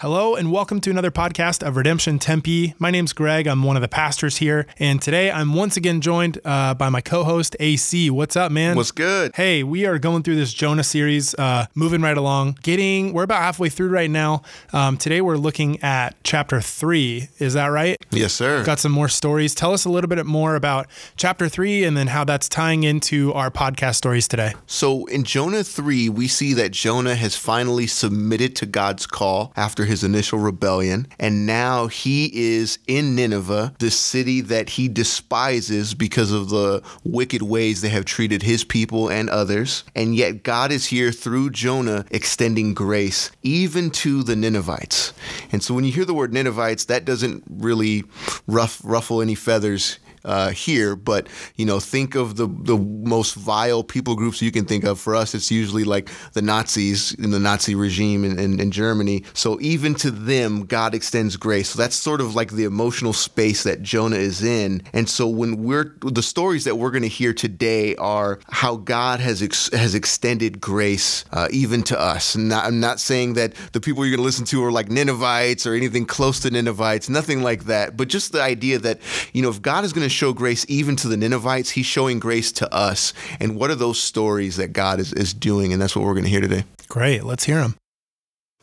Hello, and welcome to another podcast of Redemption Tempe. My name's Greg. I'm one of the pastors here. And today I'm once again joined uh, by my co host, AC. What's up, man? What's good? Hey, we are going through this Jonah series, uh, moving right along. Getting, we're about halfway through right now. Um, today we're looking at chapter three. Is that right? Yes, sir. Got some more stories. Tell us a little bit more about chapter three and then how that's tying into our podcast stories today. So in Jonah 3, we see that Jonah has finally submitted to God's call after his initial rebellion. And now he is in Nineveh, the city that he despises because of the wicked ways they have treated his people and others. And yet God is here through Jonah extending grace even to the Ninevites. And so when you hear the word Ninevites, that doesn't really ruff, ruffle any feathers uh, here, but you know, think of the the most vile people groups you can think of. For us, it's usually like the Nazis in the Nazi regime in, in, in, Germany. So even to them, God extends grace. So that's sort of like the emotional space that Jonah is in. And so when we're the stories that we're going to hear today are how God has ex, has extended grace uh, even to us. Not, I'm not saying that the people you're going to listen to are like Ninevites or anything close to Ninevites, nothing like that. But just the idea that you know, if God is going to show grace even to the Ninevites, he's showing grace to us. And what are those stories that God is, is doing? And that's what we're going to hear today. Great. Let's hear them.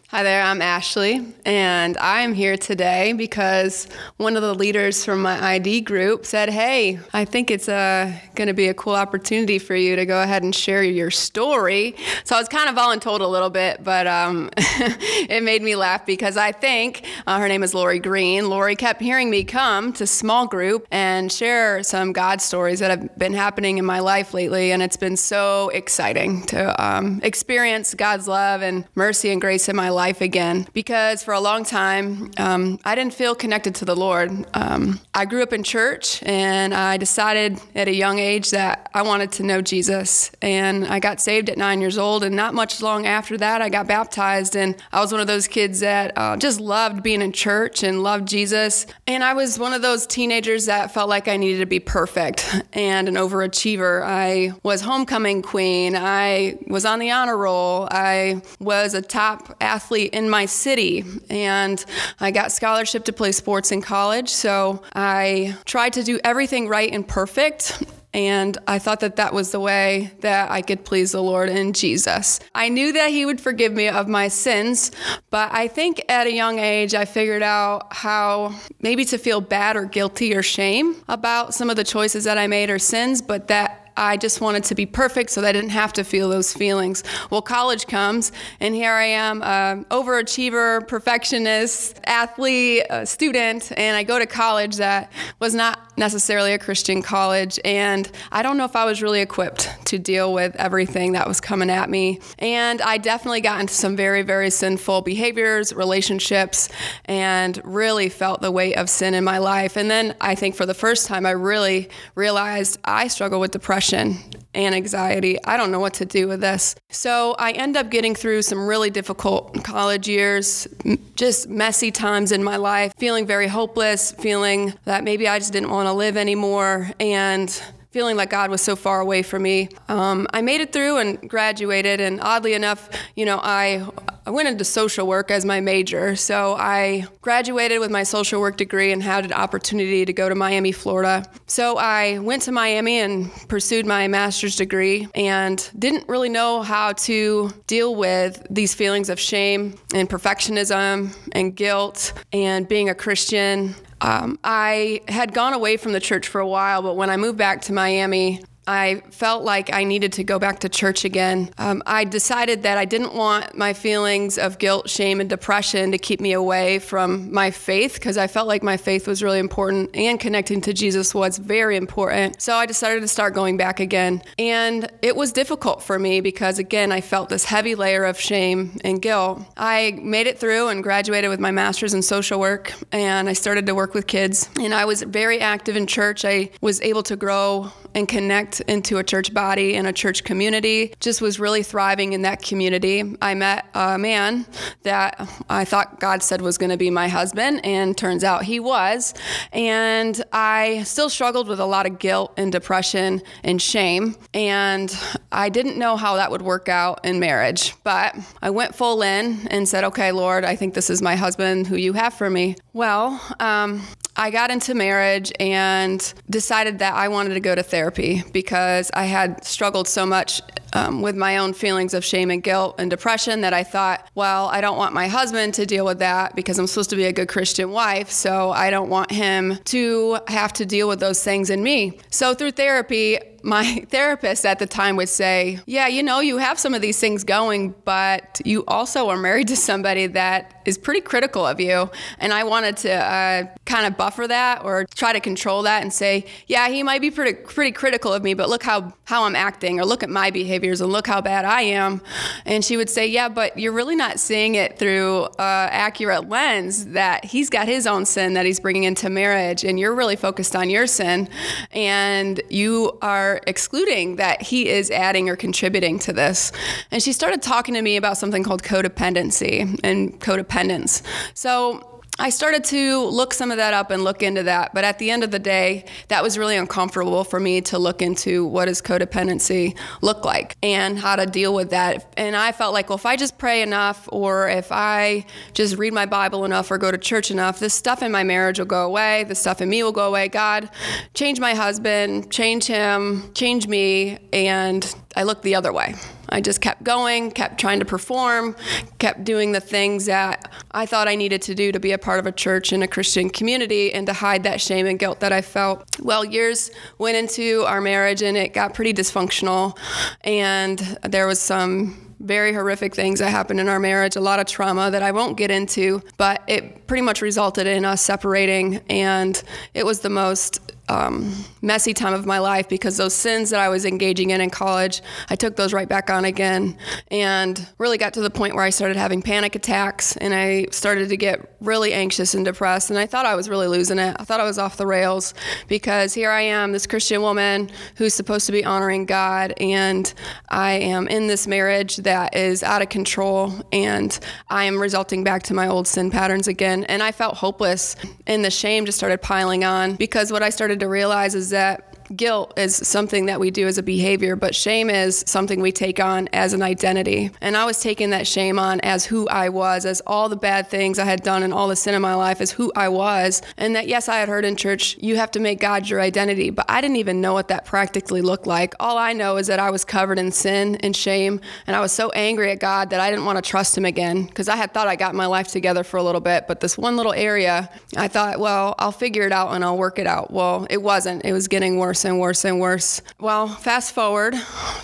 Hi there, I'm Ashley, and I'm here today because one of the leaders from my ID group said, Hey, I think it's uh, going to be a cool opportunity for you to go ahead and share your story. So I was kind of voluntold a little bit, but um, it made me laugh because I think uh, her name is Lori Green. Lori kept hearing me come to small group and share some God stories that have been happening in my life lately, and it's been so exciting to um, experience God's love and mercy and grace in my life life again because for a long time um, I didn't feel connected to the Lord. Um, I grew up in church and I decided at a young age that I wanted to know Jesus. And I got saved at nine years old. And not much long after that, I got baptized. And I was one of those kids that uh, just loved being in church and loved Jesus. And I was one of those teenagers that felt like I needed to be perfect and an overachiever. I was homecoming queen. I was on the honor roll. I was a top athlete athlete in my city, and I got scholarship to play sports in college. So I tried to do everything right and perfect. And I thought that that was the way that I could please the Lord in Jesus. I knew that He would forgive me of my sins, but I think at a young age, I figured out how maybe to feel bad or guilty or shame about some of the choices that I made or sins, but that I just wanted to be perfect so that I didn't have to feel those feelings. Well, college comes, and here I am, uh, overachiever, perfectionist, athlete, uh, student, and I go to college that was not necessarily a Christian college, and I don't know if I was really equipped to deal with everything that was coming at me. And I definitely got into some very, very sinful behaviors, relationships, and really felt the weight of sin in my life. And then I think for the first time, I really realized I struggle with depression depression and anxiety. I don't know what to do with this. So I end up getting through some really difficult college years, just messy times in my life, feeling very hopeless, feeling that maybe I just didn't want to live anymore. And feeling like God was so far away from me. Um, I made it through and graduated, and oddly enough, you know, I I went into social work as my major. So I graduated with my social work degree and had an opportunity to go to Miami, Florida. So I went to Miami and pursued my master's degree and didn't really know how to deal with these feelings of shame and perfectionism and guilt and being a Christian. Um, I had gone away from the church for a while, but when I moved back to Miami, I felt like I needed to go back to church again. Um, I decided that I didn't want my feelings of guilt, shame, and depression to keep me away from my faith because I felt like my faith was really important and connecting to Jesus was very important. So I decided to start going back again. And it was difficult for me because, again, I felt this heavy layer of shame and guilt. I made it through and graduated with my master's in social work, and I started to work with kids. And I was very active in church. I was able to grow and connect into a church body and a church community. Just was really thriving in that community. I met a man that I thought God said was going to be my husband, and turns out he was. And I still struggled with a lot of guilt and depression and shame. And I didn't know how that would work out in marriage, but I went full in and said, Okay, Lord, I think this is my husband who you have for me. Well, um, I got into marriage and decided that I wanted to go to therapy because I had struggled so much um, with my own feelings of shame and guilt and depression that I thought, well, I don't want my husband to deal with that because I'm supposed to be a good Christian wife. So I don't want him to have to deal with those things in me. So through therapy, my therapist at the time would say, Yeah, you know, you have some of these things going, but you also are married to somebody that is pretty critical of you. And I wanted to uh, kind of buffer that or try to control that and say, Yeah, he might be pretty, pretty critical of me, but look how, how I'm acting or look at my and look how bad I am. And she would say, Yeah, but you're really not seeing it through uh, accurate lens that he's got his own sin that he's bringing into marriage, and you're really focused on your sin. And you are excluding that he is adding or contributing to this. And she started talking to me about something called codependency and codependence. So I started to look some of that up and look into that. But at the end of the day, that was really uncomfortable for me to look into what does codependency look like and how to deal with that. And I felt like, well, if I just pray enough or if I just read my Bible enough or go to church enough, this stuff in my marriage will go away. The stuff in me will go away. God, change my husband, change him, change me. And I looked the other way. I just kept going, kept trying to perform, kept doing the things that I thought I needed to do to be a part of a church and a Christian community and to hide that shame and guilt that I felt. Well, years went into our marriage and it got pretty dysfunctional, and there was some very horrific things that happened in our marriage, a lot of trauma that I won't get into, but it pretty much resulted in us separating. And it was the most um, messy time of my life because those sins that I was engaging in in college, I took those right back on again and really got to the point where I started having panic attacks and I started to get really anxious and depressed. And I thought I was really losing it. I thought I was off the rails because here I am, this Christian woman who's supposed to be honoring God, and I am in this marriage that is out of control and I am resulting back to my old sin patterns again. And I felt hopeless and the shame just started piling on because what I started to realize is that guilt is something that we do as a behavior, but shame is something we take on as an identity. And I was taking that shame on as who I was, as all the bad things I had done and all the sin in my life as who I was. And that, yes, I had heard in church, you have to make God your identity, but I didn't even know what that practically looked like. All I know is that I was covered in sin and shame, and I was so angry at God that I didn't want to trust Him again because I had thought I got my life together for a little bit, but this one little area, I thought, well, I'll figure it out and I'll work it out. Well, it wasn't. It was getting worse and worse and worse. Well, fast forward a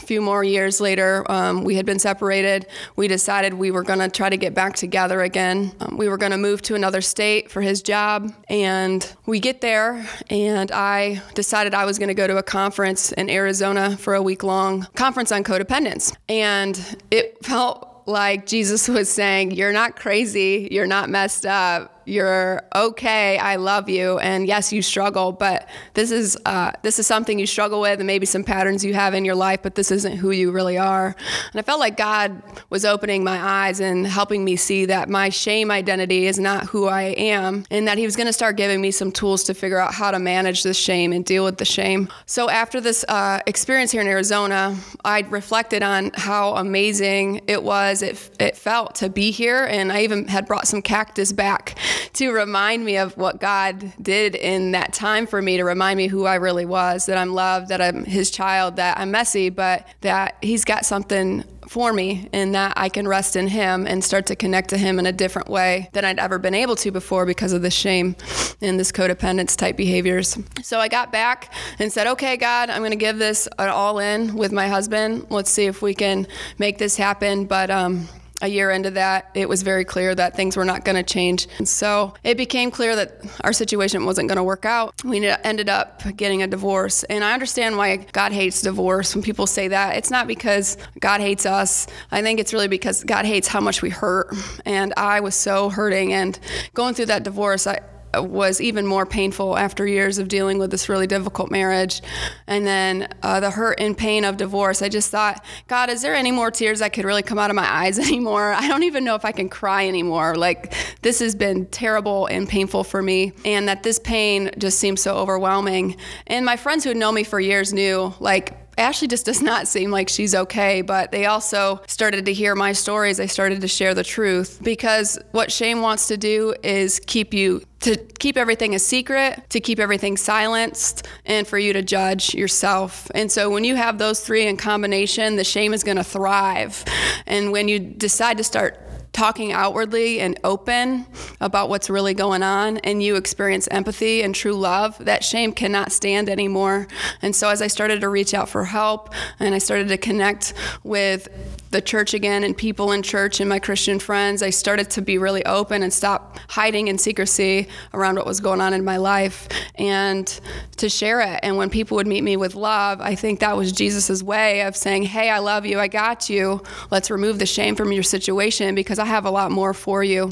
few more years later, um, we had been separated. We decided we were going to try to get back together again. Um, we were going to move to another state for his job. And we get there, and I decided I was going to go to a conference in Arizona for a week long conference on codependence. And it felt like Jesus was saying, You're not crazy, you're not messed up, you're okay i love you and yes you struggle but this is uh, this is something you struggle with and maybe some patterns you have in your life but this isn't who you really are. And i felt like god was opening my eyes and helping me see that my shame identity is not who i am and that he was going to start giving me some tools to figure out how to manage this shame and deal with the shame. So after this uh, experience here in arizona i reflected on how amazing it was. It, it felt to be here and i even had brought some cactus back to remind me of what God did in that time for me, to remind me who I really was, that I'm loved, that I'm His child, that I'm messy, but that He's got something for me and that I can rest in Him and start to connect to Him in a different way than I'd ever been able to before because of the shame and this codependence type behaviors. So I got back and said, okay, God, I'm going to give this an all in with my husband. Let's see if we can make this happen. But, um, a year into that, it was very clear that things were not going to change. And so it became clear that our situation wasn't going to work out. We ended up getting a divorce. And I understand why God hates divorce when people say that. It's not because God hates us. I think it's really because God hates how much we hurt. And I was so hurting. And going through that divorce, I, was even more painful after years of dealing with this really difficult marriage. And then uh, the hurt and pain of divorce. I just thought, God, is there any more tears that could really come out of my eyes anymore? I don't even know if I can cry anymore. Like, this has been terrible and painful for me. And that this pain just seems so overwhelming. And my friends who had known me for years knew, like, Ashley just does not seem like she's okay, but they also started to hear my stories. They started to share the truth because what shame wants to do is keep you to keep everything a secret, to keep everything silenced, and for you to judge yourself. And so when you have those three in combination, the shame is going to thrive. And when you decide to start talking outwardly and open about what's really going on and you experience empathy and true love, that shame cannot stand anymore. And so as I started to reach out for help and I started to connect with the church again and people in church and my Christian friends, I started to be really open and stop hiding in secrecy around what was going on in my life and to share it. And when people would meet me with love, I think that was Jesus' way of saying, Hey, I love you, I got you. Let's remove the shame from your situation because I have a lot more for you.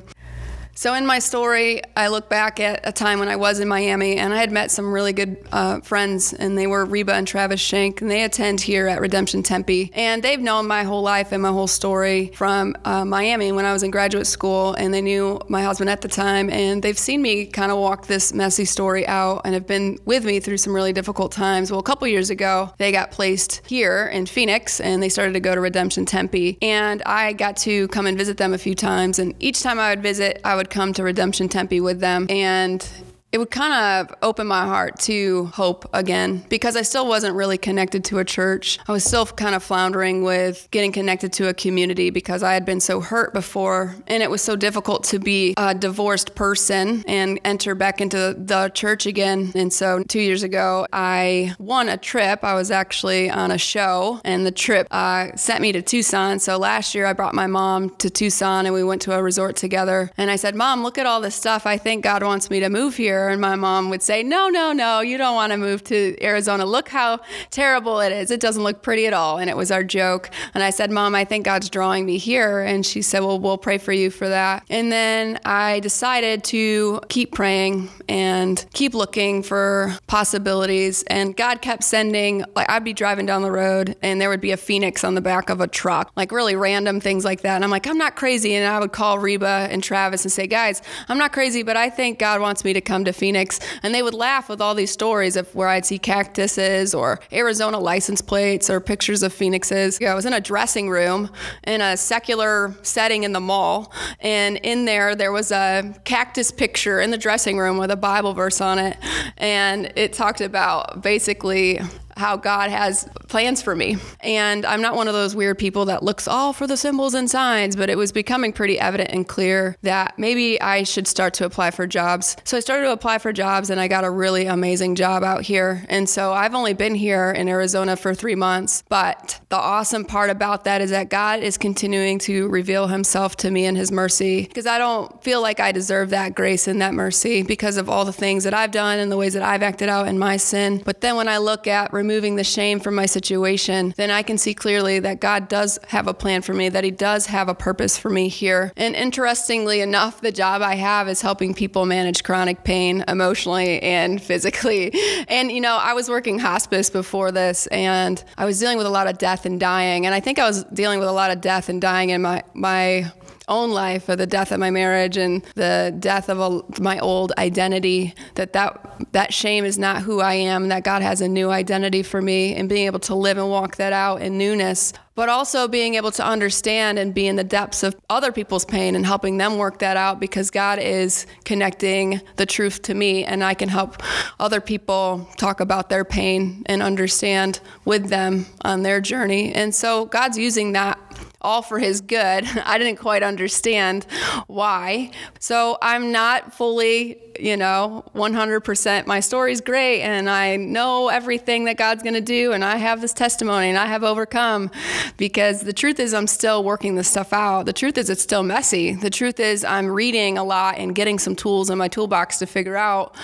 So, in my story, I look back at a time when I was in Miami and I had met some really good uh, friends, and they were Reba and Travis Shank, and they attend here at Redemption Tempe. And they've known my whole life and my whole story from uh, Miami when I was in graduate school, and they knew my husband at the time, and they've seen me kind of walk this messy story out and have been with me through some really difficult times. Well, a couple years ago, they got placed here in Phoenix, and they started to go to Redemption Tempe, and I got to come and visit them a few times, and each time I would visit, I would come to Redemption Tempe with them. And it would kind of open my heart to hope again because I still wasn't really connected to a church. I was still kind of floundering with getting connected to a community because I had been so hurt before and it was so difficult to be a divorced person and enter back into the church again. And so 2 years ago I won a trip. I was actually on a show and the trip uh, sent me to Tucson. So last year I brought my mom to Tucson and we went to a resort together and I said, "Mom, look at all this stuff. I think God wants me to move here." And my mom would say, No, no, no, you don't want to move to Arizona. Look how terrible it is. It doesn't look pretty at all. And it was our joke. And I said, Mom, I think God's drawing me here. And she said, Well, we'll pray for you for that. And then I decided to keep praying and keep looking for possibilities. And God kept sending, like, I'd be driving down the road and there would be a phoenix on the back of a truck, like really random things like that. And I'm like, I'm not crazy. And I would call Reba and Travis and say, Guys, I'm not crazy, but I think God wants me to come to to Phoenix, and they would laugh with all these stories of where I'd see cactuses or Arizona license plates or pictures of phoenixes. I was in a dressing room in a secular setting in the mall, and in there there was a cactus picture in the dressing room with a Bible verse on it, and it talked about basically how God has plans for me. And I'm not one of those weird people that looks all for the symbols and signs, but it was becoming pretty evident and clear that maybe I should start to apply for jobs. So I started to apply for jobs and I got a really amazing job out here. And so I've only been here in Arizona for three months, but the awesome part about that is that God is continuing to reveal himself to me in his mercy because I don't feel like I deserve that grace and that mercy because of all the things that I've done and the ways that I've acted out in my sin. But then when I look at removing removing the shame from my situation, then I can see clearly that God does have a plan for me, that He does have a purpose for me here. And interestingly enough, the job I have is helping people manage chronic pain emotionally and physically. And, you know, I was working hospice before this and I was dealing with a lot of death and dying. And I think I was dealing with a lot of death and dying in my, my own life or the death of my marriage and the death of a, my old identity that, that that shame is not who I am that God has a new identity for me and being able to live and walk that out in newness but also being able to understand and be in the depths of other people's pain and helping them work that out because God is connecting the truth to me and I can help other people talk about their pain and understand with them on their journey. And so God's using that all for his good. I didn't quite understand why. So I'm not fully, you know, 100%. My story's great and I know everything that God's going to do and I have this testimony and I have overcome because the truth is I'm still working this stuff out. The truth is it's still messy. The truth is I'm reading a lot and getting some tools in my toolbox to figure out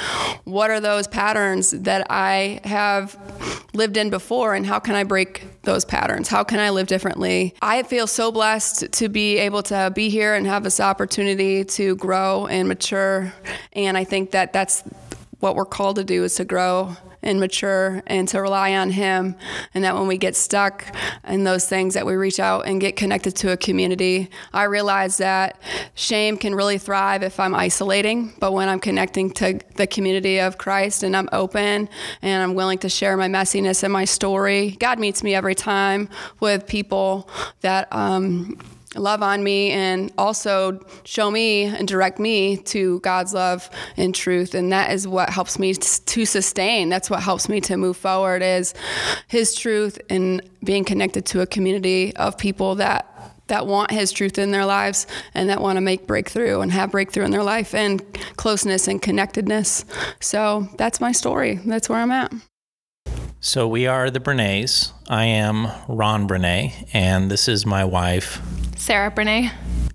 what are those patterns that I have lived in before and how can I break those patterns? How can I live differently? I feel so blessed to be able to be here and have this opportunity to grow and mature. And I think that that's what we're called to do is to grow and mature and to rely on him and that when we get stuck in those things that we reach out and get connected to a community i realize that shame can really thrive if i'm isolating but when i'm connecting to the community of christ and i'm open and i'm willing to share my messiness and my story god meets me every time with people that um, love on me and also show me and direct me to God's love and truth and that is what helps me to sustain that's what helps me to move forward is his truth and being connected to a community of people that that want his truth in their lives and that want to make breakthrough and have breakthrough in their life and closeness and connectedness. So that's my story. That's where I'm at. So we are the Brenays. I am Ron Brenay, and this is my wife, Sarah Brenay.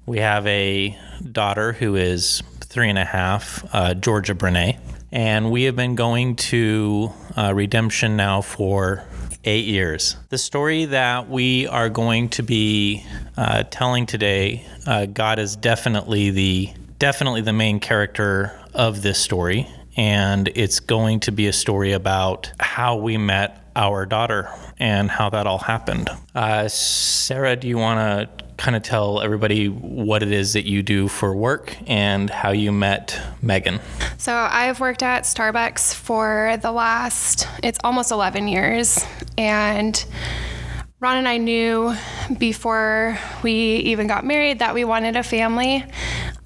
We have a daughter who is three and a half, uh, Georgia Brenay. And we have been going to uh, Redemption now for eight years. The story that we are going to be uh, telling today, uh, God is definitely the definitely the main character of this story and it's going to be a story about how we met our daughter and how that all happened. Uh, Sarah, do you want to kind of tell everybody what it is that you do for work and how you met Megan? So, I've worked at Starbucks for the last, it's almost 11 years. And Ron and I knew before we even got married that we wanted a family.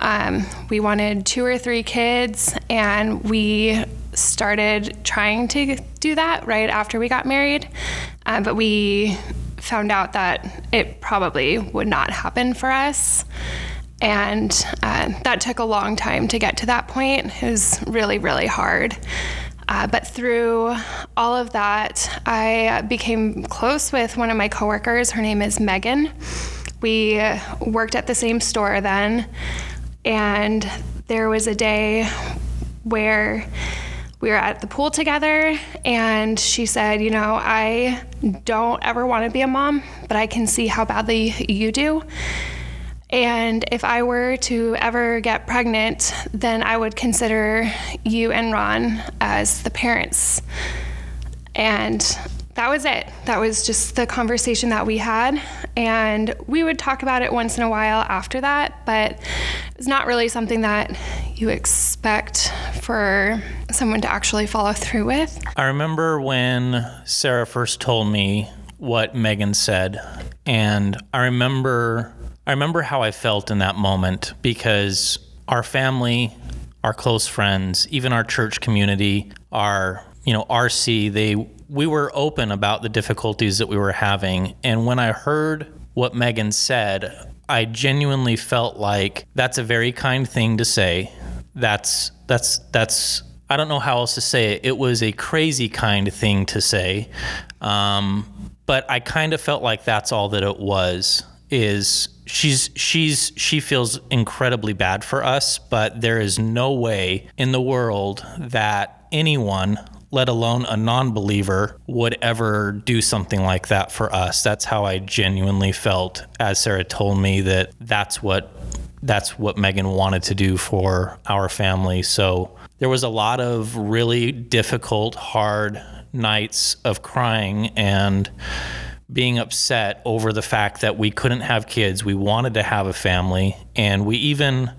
Um, we wanted two or three kids, and we started trying to do that right after we got married. Uh, but we found out that it probably would not happen for us. And uh, that took a long time to get to that point. It was really, really hard. Uh, but through all of that, I became close with one of my coworkers. Her name is Megan. We worked at the same store then, and there was a day where we were at the pool together, and she said, You know, I don't ever want to be a mom, but I can see how badly you do. And if I were to ever get pregnant, then I would consider you and Ron as the parents. And that was it. That was just the conversation that we had. And we would talk about it once in a while after that, but it's not really something that you expect for someone to actually follow through with. I remember when Sarah first told me what Megan said, and I remember I remember how I felt in that moment because our family, our close friends, even our church community, our, you know, RC, they we were open about the difficulties that we were having. And when I heard what Megan said, I genuinely felt like that's a very kind thing to say. That's that's that's I don't know how else to say it. It was a crazy kind thing to say, um, but I kind of felt like that's all that it was. Is she's she's she feels incredibly bad for us, but there is no way in the world that anyone let alone a non believer, would ever do something like that for us. That's how I genuinely felt as Sarah told me that that's what that's what Megan wanted to do for our family. So there was a lot of really difficult, hard nights of crying and being upset over the fact that we couldn't have kids. We wanted to have a family, and we even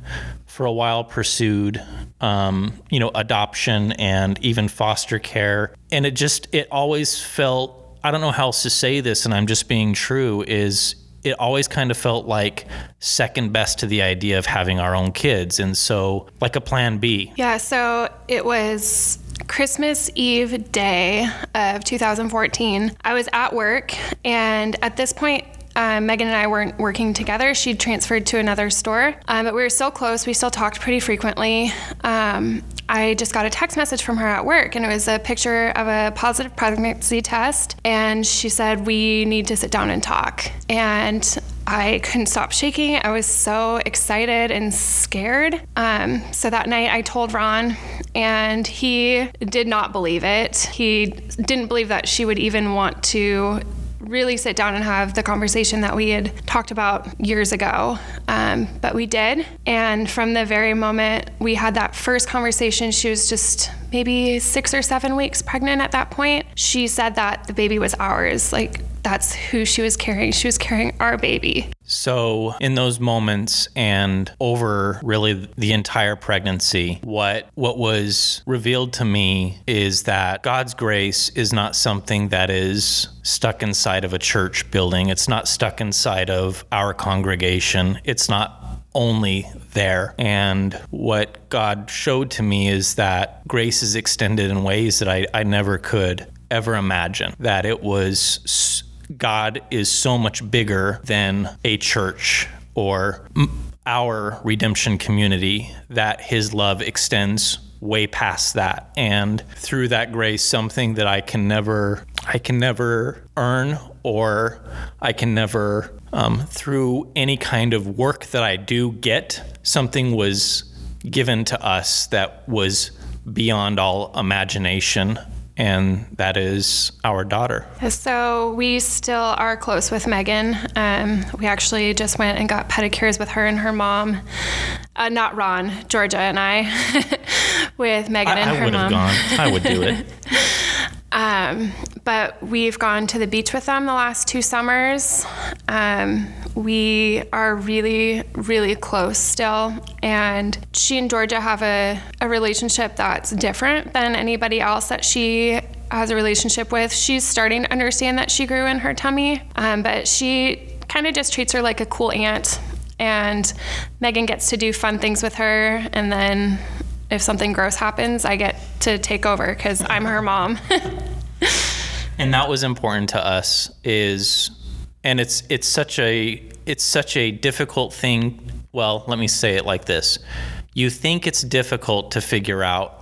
for a while pursued um, you know adoption and even foster care. And it just it always felt i don't know how else to say this and i'm just being true is it always kind of felt like second best to the idea of having our own kids. And so like a plan b. Yeah so it was Christmas Eve day of 2014. I was at work, and at this point, um, Megan and I weren't working together. She'd transferred to another store, um, but we were still close. We still talked pretty frequently. Um, I just got a text message from her at work, and it was a picture of a positive pregnancy test. And she said, We need to sit down and talk. And I couldn't stop shaking. I was so excited and scared. Um, so that night I told Ron, and he did not believe it. He didn't believe that she would even want to really sit down and have the conversation that we had talked about years ago. Um, but we did. And from the very moment we had that first conversation, she was just maybe six or seven weeks pregnant at that point. She said that the baby was ours. Like, that's who she was carrying. She was carrying our baby. So, in those moments and over really the entire pregnancy, what what was revealed to me is that God's grace is not something that is stuck inside of a church building. It's not stuck inside of our congregation. It's not only there. And what God showed to me is that grace is extended in ways that I, I never could ever imagine. That it was God is so much bigger than a church or our redemption community, that his love extends way past that. And through that grace something that i can never i can never earn or i can never um, through any kind of work that i do get something was given to us that was beyond all imagination and that is our daughter. So we still are close with Megan. Um, we actually just went and got pedicures with her and her mom. Uh, not Ron, Georgia and I, with Megan I, and I her would mom. have gone. I would do it. Um, but we've gone to the beach with them the last two summers. Um, we are really, really close still. And she and Georgia have a, a relationship that's different than anybody else that she has a relationship with. She's starting to understand that she grew in her tummy, um, but she kind of just treats her like a cool aunt. And Megan gets to do fun things with her. And then if something gross happens, I get to take over because I'm her mom. and that was important to us is and it's it's such a it's such a difficult thing well let me say it like this you think it's difficult to figure out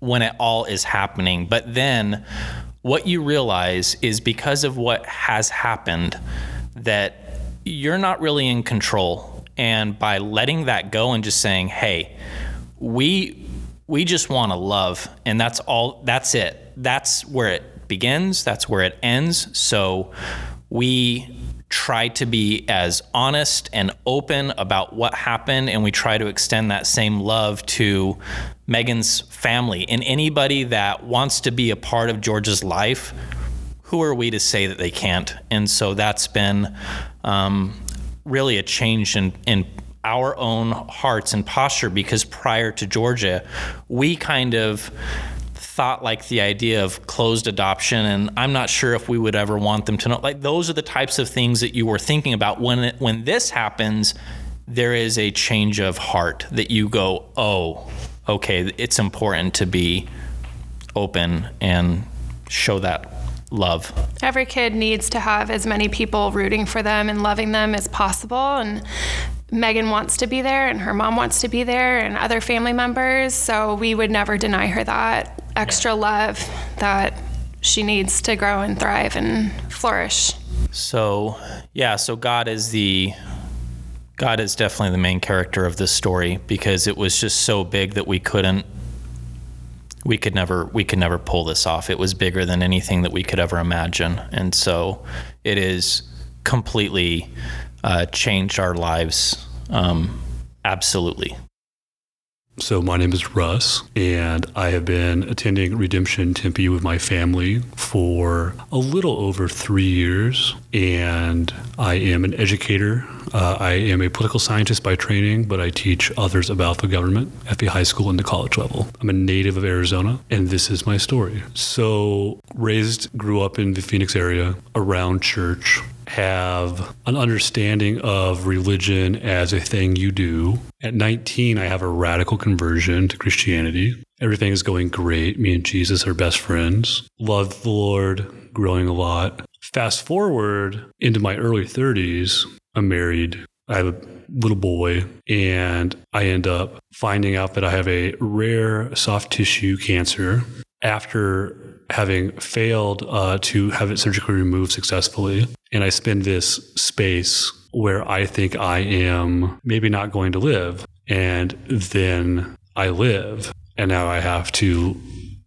when it all is happening but then what you realize is because of what has happened that you're not really in control and by letting that go and just saying hey we we just want to love and that's all that's it. That's where it begins that's where it ends. So we try to be as honest and open about what happened and we try to extend that same love to Megan's family. And anybody that wants to be a part of Georgia's life who are we to say that they can't? And so that's been um, really a change in, in our own hearts and posture because prior to Georgia, we kind of thought like the idea of closed adoption and I'm not sure if we would ever want them to know like those are the types of things that you were thinking about when it, when this happens there is a change of heart that you go oh okay it's important to be open and show that love. Every kid needs to have as many people rooting for them and loving them as possible. And Megan wants to be there, and her mom wants to be there, and other family members. So we would never deny her that extra love that she needs to grow and thrive and flourish. So, yeah, so God is the God is definitely the main character of this story because it was just so big that we couldn't we could never we could never pull this off. It was bigger than anything that we could ever imagine, and so it is completely uh, changed our lives. Um, absolutely. So, my name is Russ, and I have been attending Redemption Tempe with my family for a little over three years. And I am an educator. Uh, I am a political scientist by training, but I teach others about the government at the high school and the college level. I'm a native of Arizona, and this is my story. So, raised, grew up in the Phoenix area around church, have an understanding of religion as a thing you do. At 19, I have a radical conversion to Christianity. Everything is going great. Me and Jesus are best friends. Love the Lord, growing a lot. Fast forward into my early 30s, I'm married. I have a little boy, and I end up finding out that I have a rare soft tissue cancer after having failed uh, to have it surgically removed successfully. And I spend this space where I think I am maybe not going to live. And then I live. And now I have to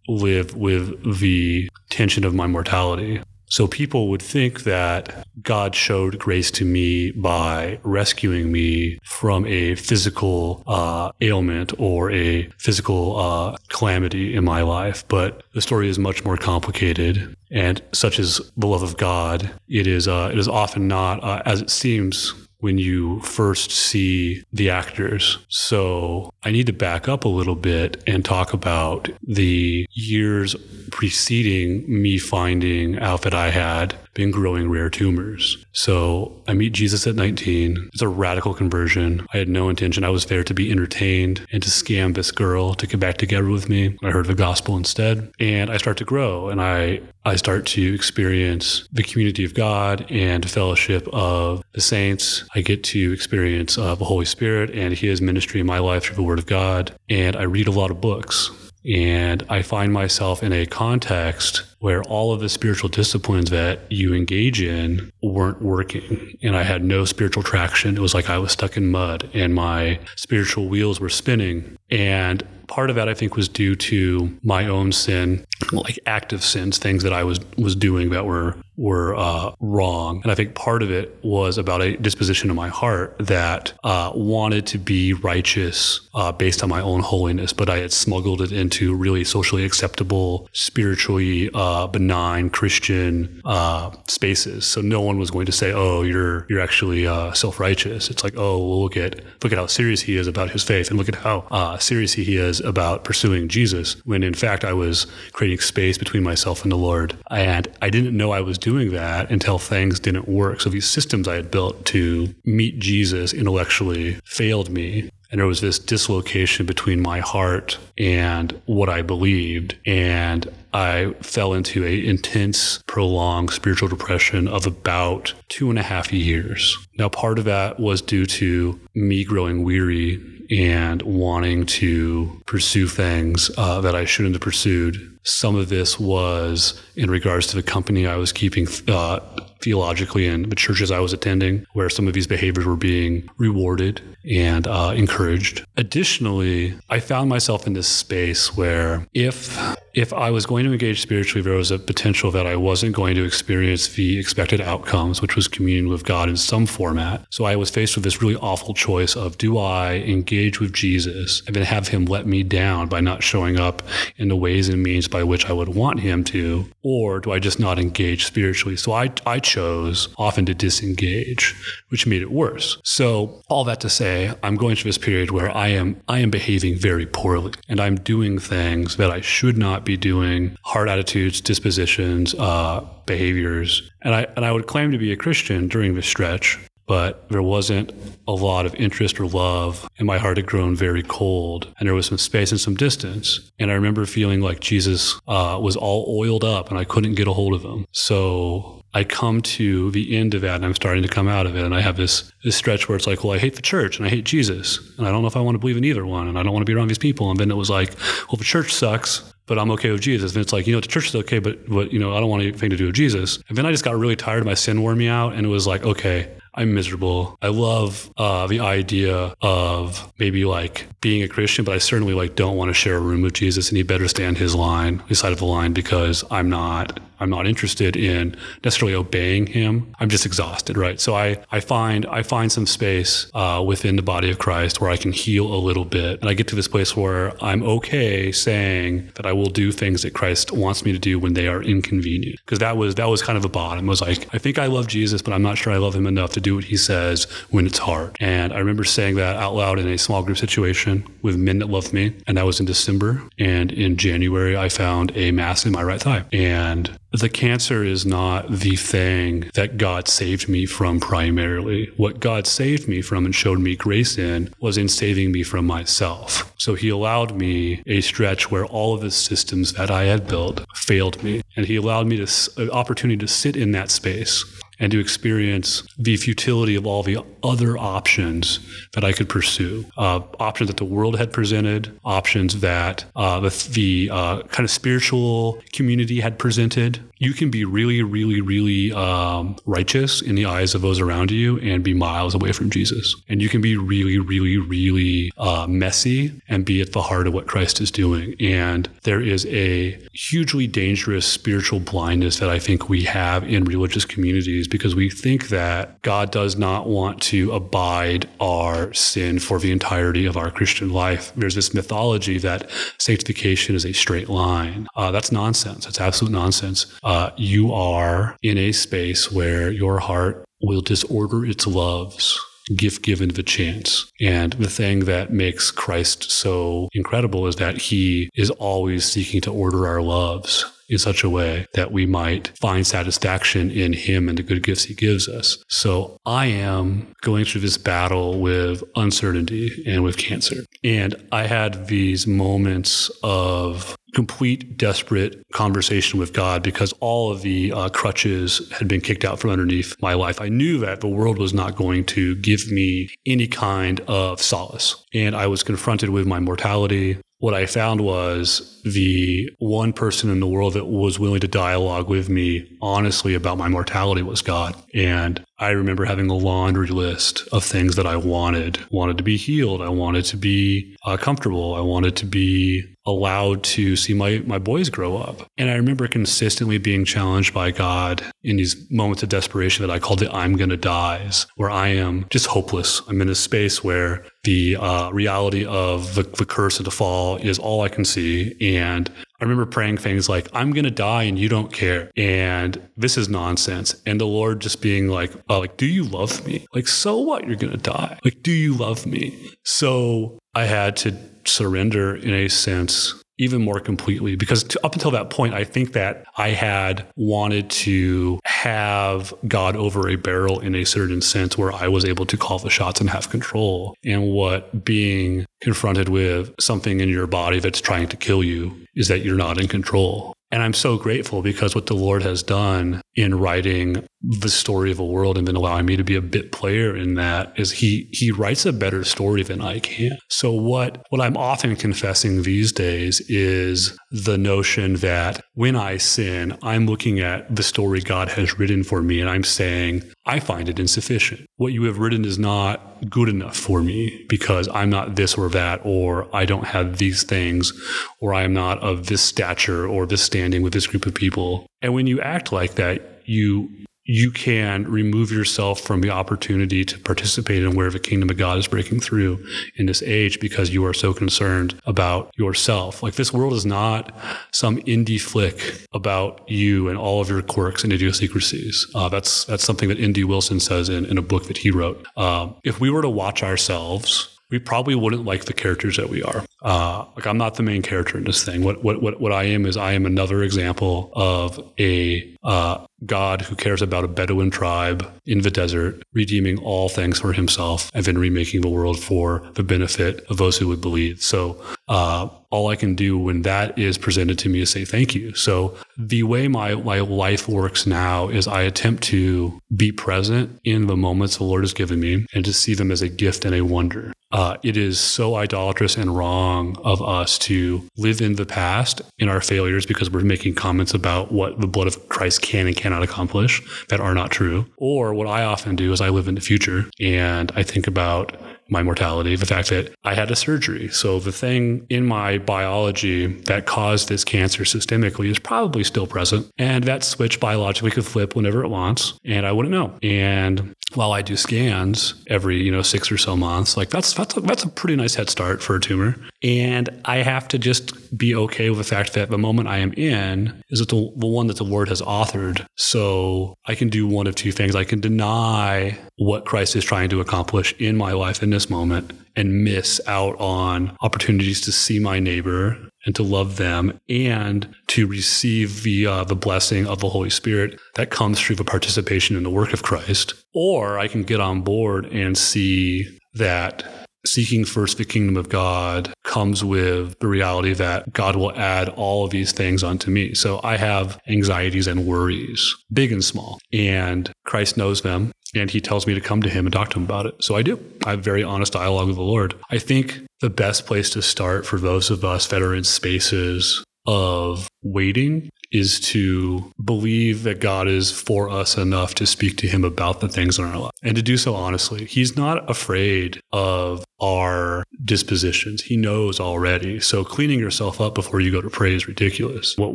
live with the tension of my mortality. So people would think that God showed grace to me by rescuing me from a physical uh, ailment or a physical uh, calamity in my life. But the story is much more complicated. And such is the love of God, it is, uh, it is often not uh, as it seems when you first see the actors. So I need to back up a little bit and talk about the years preceding me finding out that I had been growing rare tumors. So I meet Jesus at 19. It's a radical conversion. I had no intention. I was there to be entertained and to scam this girl to get back together with me. I heard the gospel instead. And I start to grow and I, I start to experience the community of God and fellowship of the saints. I get to experience uh, the Holy Spirit and His ministry in my life through the Word of God. And I read a lot of books. And I find myself in a context where all of the spiritual disciplines that you engage in weren't working. And I had no spiritual traction. It was like I was stuck in mud and my spiritual wheels were spinning. And part of that I think was due to my own sin, like active sins, things that I was was doing that were were uh, wrong. And I think part of it was about a disposition in my heart that uh, wanted to be righteous uh, based on my own holiness, but I had smuggled it into really socially acceptable, spiritually uh, benign Christian uh, spaces. So no one was going to say, "Oh, you're you're actually uh, self righteous." It's like, "Oh, well, look at look at how serious he is about his faith, and look at how serious he is about pursuing Jesus." When in fact, I was creating space between myself and the Lord, and I didn't know I was doing that until things didn't work. So these systems I had built to meet Jesus intellectually failed me. And there was this dislocation between my heart and what I believed. And I fell into a intense, prolonged spiritual depression of about two and a half years. Now, part of that was due to me growing weary and wanting to pursue things uh, that I shouldn't have pursued. Some of this was in regards to the company I was keeping uh, theologically in the churches I was attending, where some of these behaviors were being rewarded and uh, encouraged. Additionally, I found myself in this space where if if I was going to engage spiritually, there was a potential that I wasn't going to experience the expected outcomes, which was communion with God in some format. So I was faced with this really awful choice of do I engage with Jesus and then have him let me down by not showing up in the ways and means by which I would want him to, or do I just not engage spiritually? So I, I chose often to disengage, which made it worse. So all that to say, I'm going through this period where I am I am behaving very poorly and I'm doing things that I should not be doing, hard attitudes, dispositions, uh, behaviors. And I and I would claim to be a Christian during this stretch, but there wasn't a lot of interest or love, and my heart had grown very cold. And there was some space and some distance. And I remember feeling like Jesus uh, was all oiled up, and I couldn't get a hold of him. So I come to the end of that and I'm starting to come out of it. And I have this, this stretch where it's like, well, I hate the church and I hate Jesus. And I don't know if I want to believe in either one. And I don't want to be around these people. And then it was like, well, the church sucks, but I'm okay with Jesus. And it's like, you know, the church is okay, but, but, you know, I don't want anything to do with Jesus. And then I just got really tired. My sin wore me out. And it was like, okay, I'm miserable. I love uh, the idea of maybe like being a Christian, but I certainly like don't want to share a room with Jesus, and he better stand his line, his side of the line, because I'm not. I'm not interested in necessarily obeying him. I'm just exhausted, right? So I, I find I find some space uh, within the body of Christ where I can heal a little bit, and I get to this place where I'm okay saying that I will do things that Christ wants me to do when they are inconvenient. Because that was that was kind of a bottom. It was like I think I love Jesus, but I'm not sure I love him enough to do what he says when it's hard. And I remember saying that out loud in a small group situation with men that loved me, and that was in December. And in January, I found a mass in my right thigh, and the cancer is not the thing that God saved me from primarily. What God saved me from and showed me grace in was in saving me from myself. So he allowed me a stretch where all of the systems that I had built failed me. And he allowed me to, an uh, opportunity to sit in that space and to experience the futility of all the other options that I could pursue. Uh, options that the world had presented, options that uh, the, the uh, kind of spiritual community had presented. You can be really, really, really um, righteous in the eyes of those around you and be miles away from Jesus. And you can be really, really, really uh, messy and be at the heart of what Christ is doing. And there is a hugely dangerous spiritual blindness that I think we have in religious communities because we think that God does not want to abide our sin for the entirety of our Christian life. There's this mythology that sanctification is a straight line. Uh, that's nonsense. It's absolute nonsense. Uh, you are in a space where your heart will disorder its loves gift given the chance. And the thing that makes Christ so incredible is that he is always seeking to order our loves in such a way that we might find satisfaction in him and the good gifts he gives us. So I am going through this battle with uncertainty and with cancer. And I had these moments of complete desperate conversation with God because all of the uh, crutches had been kicked out from underneath my life. I knew that the world was not going to give me any kind of solace. And I was confronted with my mortality. What I found was the one person in the world that was willing to dialogue with me honestly about my mortality was God. And I remember having a laundry list of things that I wanted. Wanted to be healed. I wanted to be uh, comfortable. I wanted to be allowed to see my, my boys grow up. And I remember consistently being challenged by God in these moments of desperation that I called the I'm gonna dies, where I am just hopeless. I'm in a space where the uh, reality of the, the curse of the fall is all I can see. And I remember praying things like, I'm going to die and you don't care. And this is nonsense. And the Lord just being like, oh, like, do you love me? Like, so what? You're going to die. Like, do you love me? So I had to surrender in a sense even more completely because to, up until that point i think that i had wanted to have god over a barrel in a certain sense where i was able to call the shots and have control and what being confronted with something in your body that's trying to kill you is that you're not in control. And I'm so grateful because what the Lord has done in writing the story of a world and then allowing me to be a bit player in that is he he writes a better story than I can. So what what I'm often confessing these days is the notion that when I sin, I'm looking at the story God has written for me and I'm saying, I find it insufficient. What you have written is not good enough for me because I'm not this or that, or I don't have these things, or I am not of this stature or this standing with this group of people. And when you act like that, you you can remove yourself from the opportunity to participate in where the kingdom of God is breaking through in this age because you are so concerned about yourself. Like this world is not some indie flick about you and all of your quirks and idiosyncrasies. Uh, that's that's something that N.D. Wilson says in, in a book that he wrote. Uh, if we were to watch ourselves we probably wouldn't like the characters that we are. Uh, like I'm not the main character in this thing. What what what what I am is I am another example of a uh, God who cares about a Bedouin tribe in the desert, redeeming all things for Himself, and then remaking the world for the benefit of those who would believe. So uh, all I can do when that is presented to me is say thank you. So the way my, my life works now is I attempt to be present in the moments the Lord has given me and to see them as a gift and a wonder. Uh, it is so idolatrous and wrong of us to live in the past in our failures because we're making comments about what the blood of Christ can and cannot accomplish that are not true. Or what I often do is I live in the future and I think about my mortality, the fact that I had a surgery. So the thing in my biology that caused this cancer systemically is probably still present. And that switch biologically could flip whenever it wants. And I wouldn't know. And while I do scans every, you know, six or so months, like that's that's a, that's a pretty nice head start for a tumor. And I have to just be okay with the fact that the moment I am in is the, the one that the Lord has authored. So I can do one of two things. I can deny what Christ is trying to accomplish in my life in this moment and miss out on opportunities to see my neighbor and to love them and to receive the uh, the blessing of the Holy Spirit that comes through the participation in the work of Christ. Or I can get on board and see that seeking first the kingdom of God comes with the reality that God will add all of these things unto me. So I have anxieties and worries, big and small, and Christ knows them. And he tells me to come to him and talk to him about it. So I do. I have very honest dialogue with the Lord. I think the best place to start for those of us that are in spaces of waiting is to believe that God is for us enough to speak to him about the things in our life and to do so honestly. He's not afraid of our dispositions. He knows already. So cleaning yourself up before you go to pray is ridiculous. What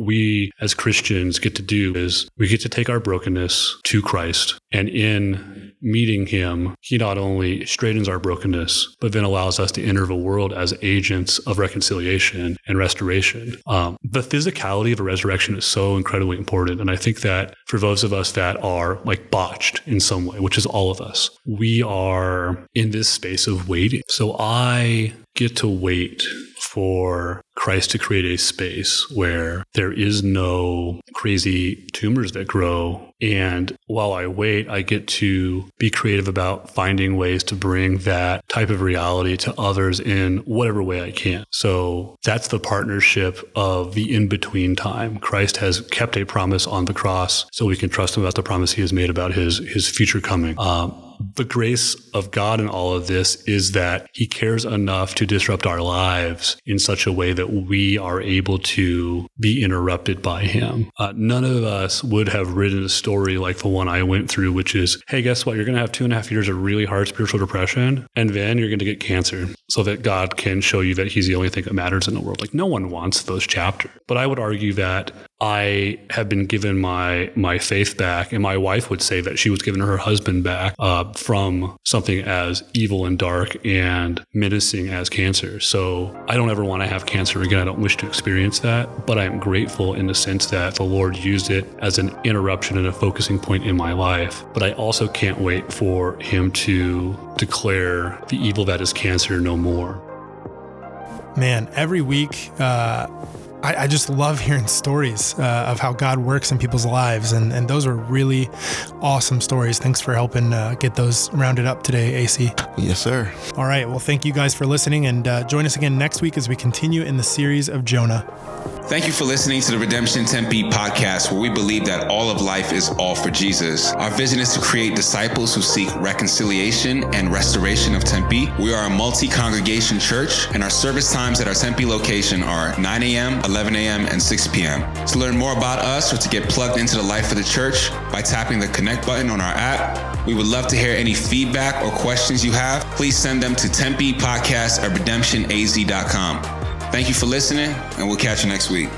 we as Christians get to do is we get to take our brokenness to Christ and in meeting him, he not only straightens our brokenness, but then allows us to enter the world as agents of reconciliation and restoration. Um, the physicality of a resurrection is so incredibly important. And I think that for those of us that are like botched in some way, which is all of us, we are in this space of waiting. So I get to wait for Christ to create a space where there is no crazy tumors that grow. And while I wait, I get to be creative about finding ways to bring that type of reality to others in whatever way I can. So that's the partnership of the in between time. Christ has kept a promise on the cross so we can trust him about the promise he has made about his, his future coming. Um, the grace of God in all of this is that he cares enough to disrupt our lives in such a way that we are able to be interrupted by him. Uh, none of us would have written a story like the one I went through, which is, hey, guess what? You're going to have two and a half years of really hard spiritual depression, and then you're going to get cancer so that God can show you that he's the only thing that matters in the world. Like, no one wants those chapters. But I would argue that I have been given my my faith back, and my wife would say that she was given her husband back uh, from something as evil and dark and menacing as cancer. So I don't ever want to have cancer again. I don't wish to experience that, but I am grateful in the sense that the Lord used it as an interruption and a focusing point in my life. But I also can't wait for Him to declare the evil that is cancer no more. Man, every week. Uh I, I just love hearing stories uh, of how God works in people's lives, and, and those are really awesome stories. Thanks for helping uh, get those rounded up today, AC. Yes, sir. All right. Well, thank you guys for listening, and uh, join us again next week as we continue in the series of Jonah. Thank you for listening to the Redemption Tempe podcast, where we believe that all of life is all for Jesus. Our vision is to create disciples who seek reconciliation and restoration of Tempe. We are a multi congregation church, and our service times at our Tempe location are 9 a.m., 11 a.m., and 6 p.m. To learn more about us or to get plugged into the life of the church by tapping the connect button on our app, we would love to hear any feedback or questions you have. Please send them to Tempe Podcast at redemptionaz.com. Thank you for listening, and we'll catch you next week.